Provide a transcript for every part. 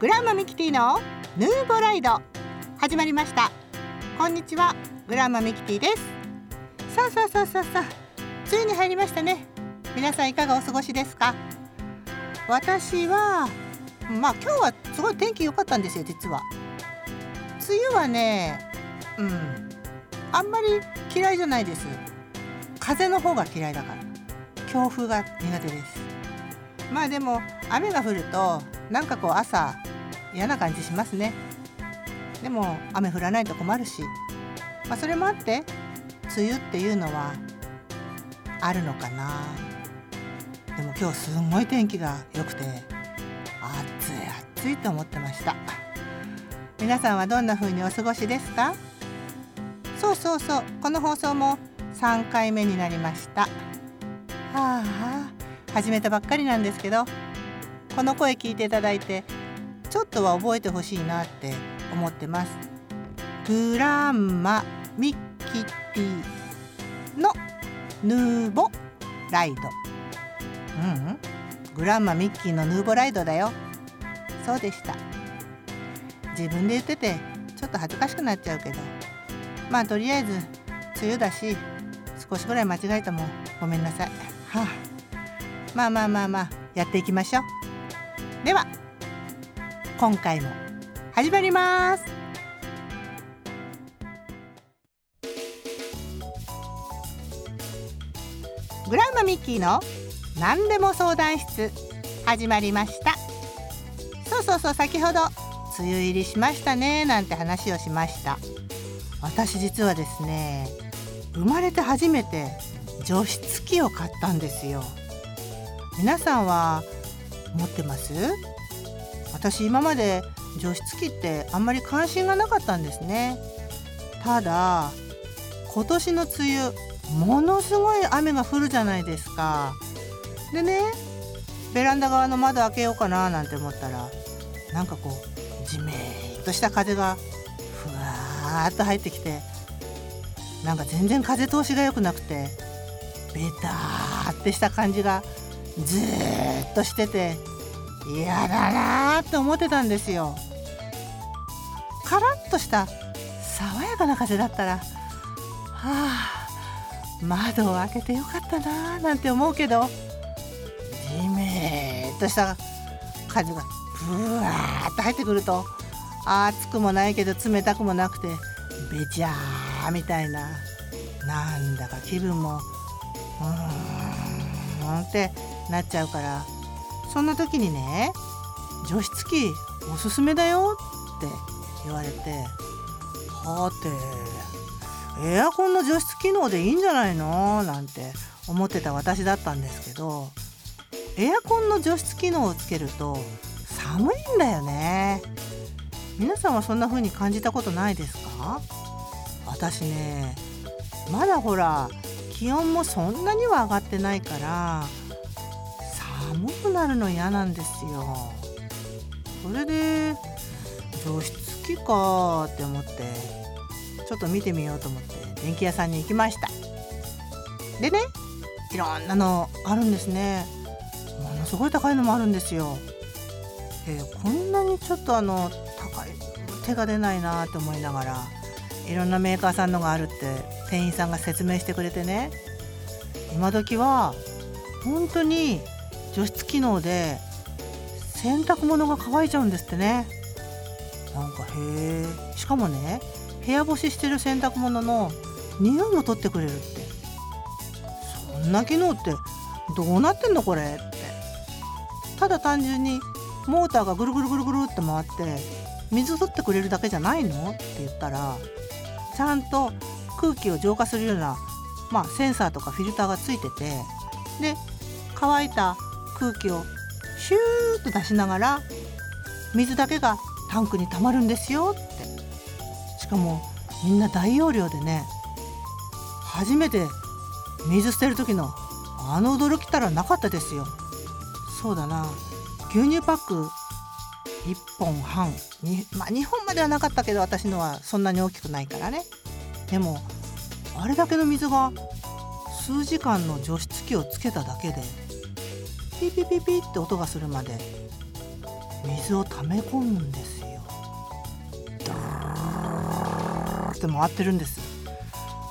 グランマミキティのヌーボライド。始まりました。こんにちは。グランマミキティです。さあさあさあさあさあ。梅雨に入りましたね。皆さんいかがお過ごしですか？私はまあ今日はすごい天気良かったんですよ実は。梅雨はねうん。あんまり嫌いじゃないです。風の方が嫌いだから。強風が苦手です。まあでも雨が降るとなんかこう朝嫌な感じしますね。でも雨降らないと困るし、まあ、それもあって梅雨っていうのはあるのかな。でも今日すんごい天気が良くて暑い暑いと思ってました。皆さんはどんな風にお過ごしですか？そうそうそう。この放送も3回目になりました。はあ。始めたばっかりなんですけどこの声聞いていただいてちょっとは覚えてほしいなって思ってます。グランマミッキティのヌーボライド。うん、うん、グランマミッキーのヌーボライドだよ。そうでした。自分で言っててちょっと恥ずかしくなっちゃうけど。まあとりあえず梅雨だし少しぐらい間違えたもごめんなさい。はあ。まあまあまあまあ。やっていきましょう。では。今回も始まります。グランマミッキーの何でも相談室。始まりました。そうそうそう先ほど梅雨入りしましたね。なんて話をしました。私実はですね生まれて初めて除湿機を買ったんですよ。皆さんは持ってます？私今まで除湿機ってあんまり関心がなかったんですね。ただ今年の梅雨ものすごい雨が降るじゃないですか。でねベランダ側の窓開けようかななんて思ったらなんかこうじめっとした風がふわーっと入ってきてなんか全然風通しが良くなくてベターってした感じがずっとしてて嫌だなって思ってたんですよ。カラッとした爽やかな風だったらはあ窓を開けてよかったなーなんて思うけどじめっとした風がブワーッと入ってくると暑くもないけど冷たくもなくてべちゃーみたいななんだか気分もうーんってなっちゃうからそんな時にね除湿機おすすめだよって言われてはてエアコンの除湿機能でいいんじゃないの？なんて思ってた私だったんですけどエアコンの除湿機能をつけると寒いんだよね。皆さんはそんな風に感じたことないですか？私ねまだほら気温もそんなには上がってないから寒くなるの嫌なんですよ。それで除湿機かって思ってちょっと見てみようと思って電気屋さんに行きました。でねいろんなのあるんですね。ものすごい高いのもあるんですよ、えー、こんなにちょっとあの高い手が出ないなって思いながらいろんなメーカーさんのがあるって店員さんが説明してくれてね。今時は本当に除湿機能で洗濯物が乾いちゃうんですってね。なんかへえしかもね部屋干ししてる洗濯物の匂いも取ってくれるって。そんな機能ってどうなってんの？これって。ただ単純にモーターがぐるぐるぐるぐるって回って水取ってくれるだけじゃないの？って言ったらちゃんと空気を浄化するような、まあ、センサーとかフィルターがついててで乾いた空気をシューッと出しながら水だけがタンクにたまるんですよって。しかもみんな大容量でね初めて水捨てる時のあの驚きたらなかったですよ。そうだな。牛乳パック1本半。にまあ2本まではなかったけど私のはそんなに大きくないからね。でもあれだけの水が数時間の除湿機をつけただけでピピピピって音がするまで水を溜め込むんですよ。ドーって回ってるんです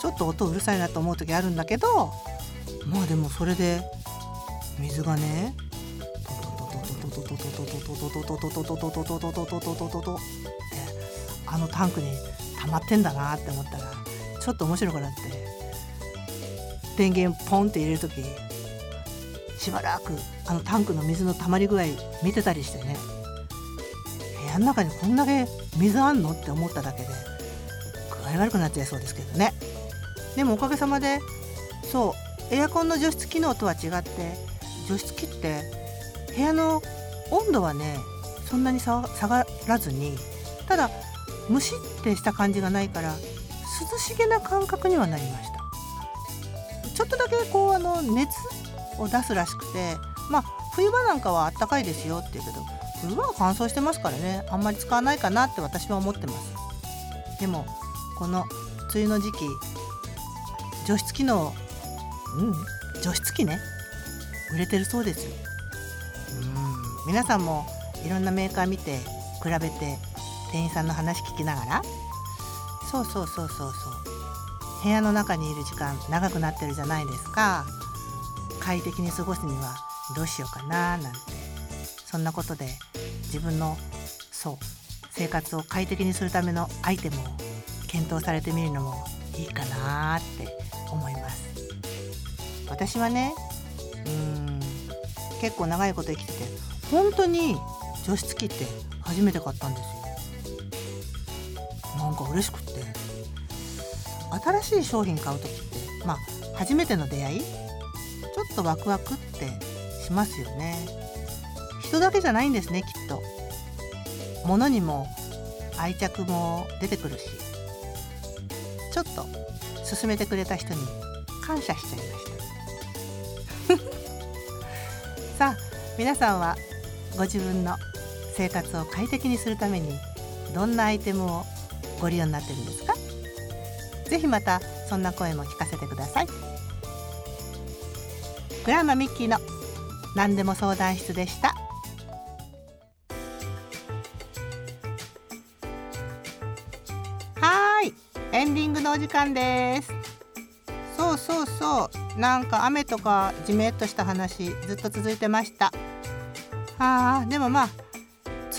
ちょっと音うるさいなと思う時あるんだけどまあでもそれで水がねあのタンクに溜まってんだなって思ったらちょっと面白くなって電源ポンって入れる時しばらくあのタンクの水の溜まり具合見てたりしてね。部屋の中にこんだけ水あんのって思っただけで具合悪くなっちゃいそうですけどね。でもおかげさまでそうエアコンの除湿機能とは違って除湿機って部屋の温度はねそんなに下がらずにただムシってした感じがないから涼しげな感覚にはなりました。ちょっとだけこうあの熱を出すらしくてまあ冬場なんかはあったかいですよって言うけど冬場は乾燥してますからね。あんまり使わないかなって私は思ってます。でもこの梅雨の時期除湿機能うん。除湿機ね売れてるそうです。うん。皆さんもいろんなメーカー見て比べて店員さんの話聞きながらそうそうそうそうそう。部屋の中にいる時間長くなってるじゃないですか。快適に過ごすにはどうしようかななんてそんなことで自分のそう生活を快適にするためのアイテムを検討されてみるのもいいかなって思います。私はねうん結構長いこと生きてて本当に除湿機って初めて買ったんですよ。なんか嬉しくって。新しい商品買う時ってまあ初めての出会い？ちょっとワクワクってしますよね。人だけじゃないんですねきっと。物にも愛着も出てくるし。ちょっと勧めてくれた人に感謝しちゃいました。さあ皆さんはご自分の生活を快適にするためにどんなアイテムをご利用になってるんですか？ぜひまたそんな声も聞かせてください。グランマミッキーの何でも相談室でした。はい。エンディングのお時間です。そうそうそう。なんか雨とかじめっとした話ずっと続いてました。あーでもまあ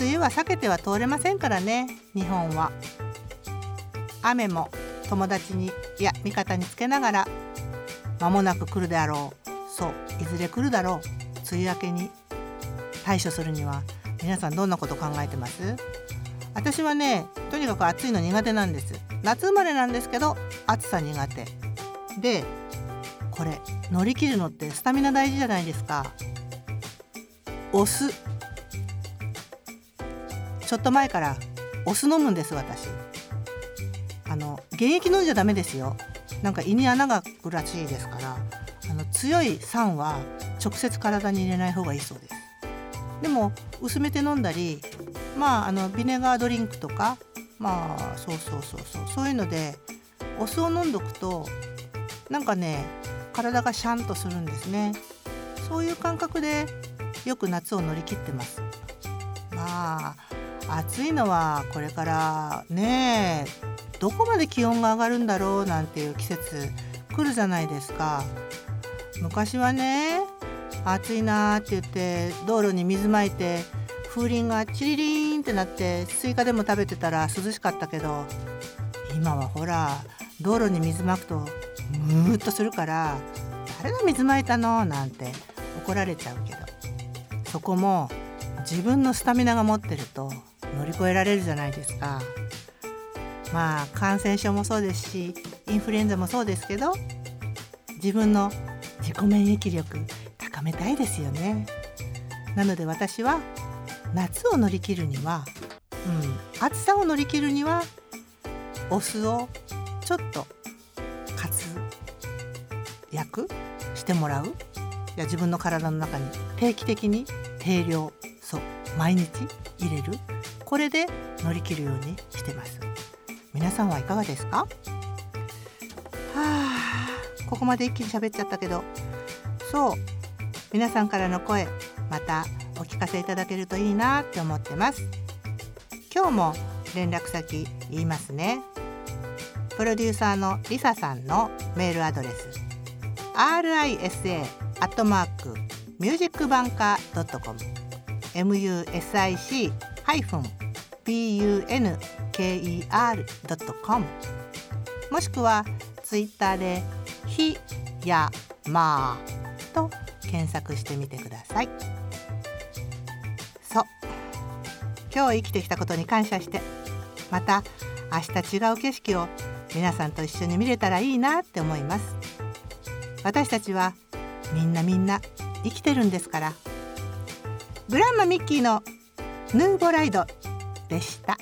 梅雨は避けては通れませんからね。日本は。雨も友達にいや味方につけながら間もなく来るであろう。そういずれ来るだろう。梅雨明けに対処するには皆さんどんなこと考えてます？私はねとにかく暑いの苦手なんです。夏生まれなんですけど暑さ苦手。でこれ乗り切るのってスタミナ大事じゃないですか。お酢。ちょっと前からお酢飲むんです私。あの現役飲んじゃダメですよ。なんか胃に穴が開くらしいですからあの強い酸は直接体に入れない方がいいそうです。でも薄めて飲んだりまああのビネガードリンクとかまあそうそうそうそうそういうのでお酢を飲んどくとなんかね体がシャンとするんですね。そういう感覚でよく夏を乗り切ってます。まあ暑いのはこれからねどこまで気温が上がるんだろうなんていう季節来るじゃないですか。昔はね暑いなーって言って道路に水まいて風鈴がチリリーンってなってスイカでも食べてたら涼しかったけど今はほら道路に水まくとムーッとするから誰が水まいたの？なんて怒られちゃうけどそこも自分のスタミナが持ってると乗り越えられるじゃないですか。まあ感染症もそうですしインフルエンザもそうですけど自分の自己免疫力高めたいですよね。なので私は夏を乗り切るには、うん、暑さを乗り切るにはお酢をちょっと活躍してもらう。や自分の体の中に定期的に定量そう毎日入れる。これで乗り切るようにしてます。皆さんはいかがですか？はあここまで一気に喋っちゃったけど。そう。皆さんからの声またお聞かせいただけるといいなって思ってます。今日も連絡先言いますね。プロデューサーのリサさんのメールアドレス。Risa アットマークミュージックバンカー .com music ハイフン bunker.com もしくはツイッターでひやまー。と検索してみてください。そう。今日生きてきたことに感謝してまた明日違う景色を皆さんと一緒に見れたらいいなって思います。私たちはみんなみんな生きてるんですから。グランマミッキーのヌーボライドでした。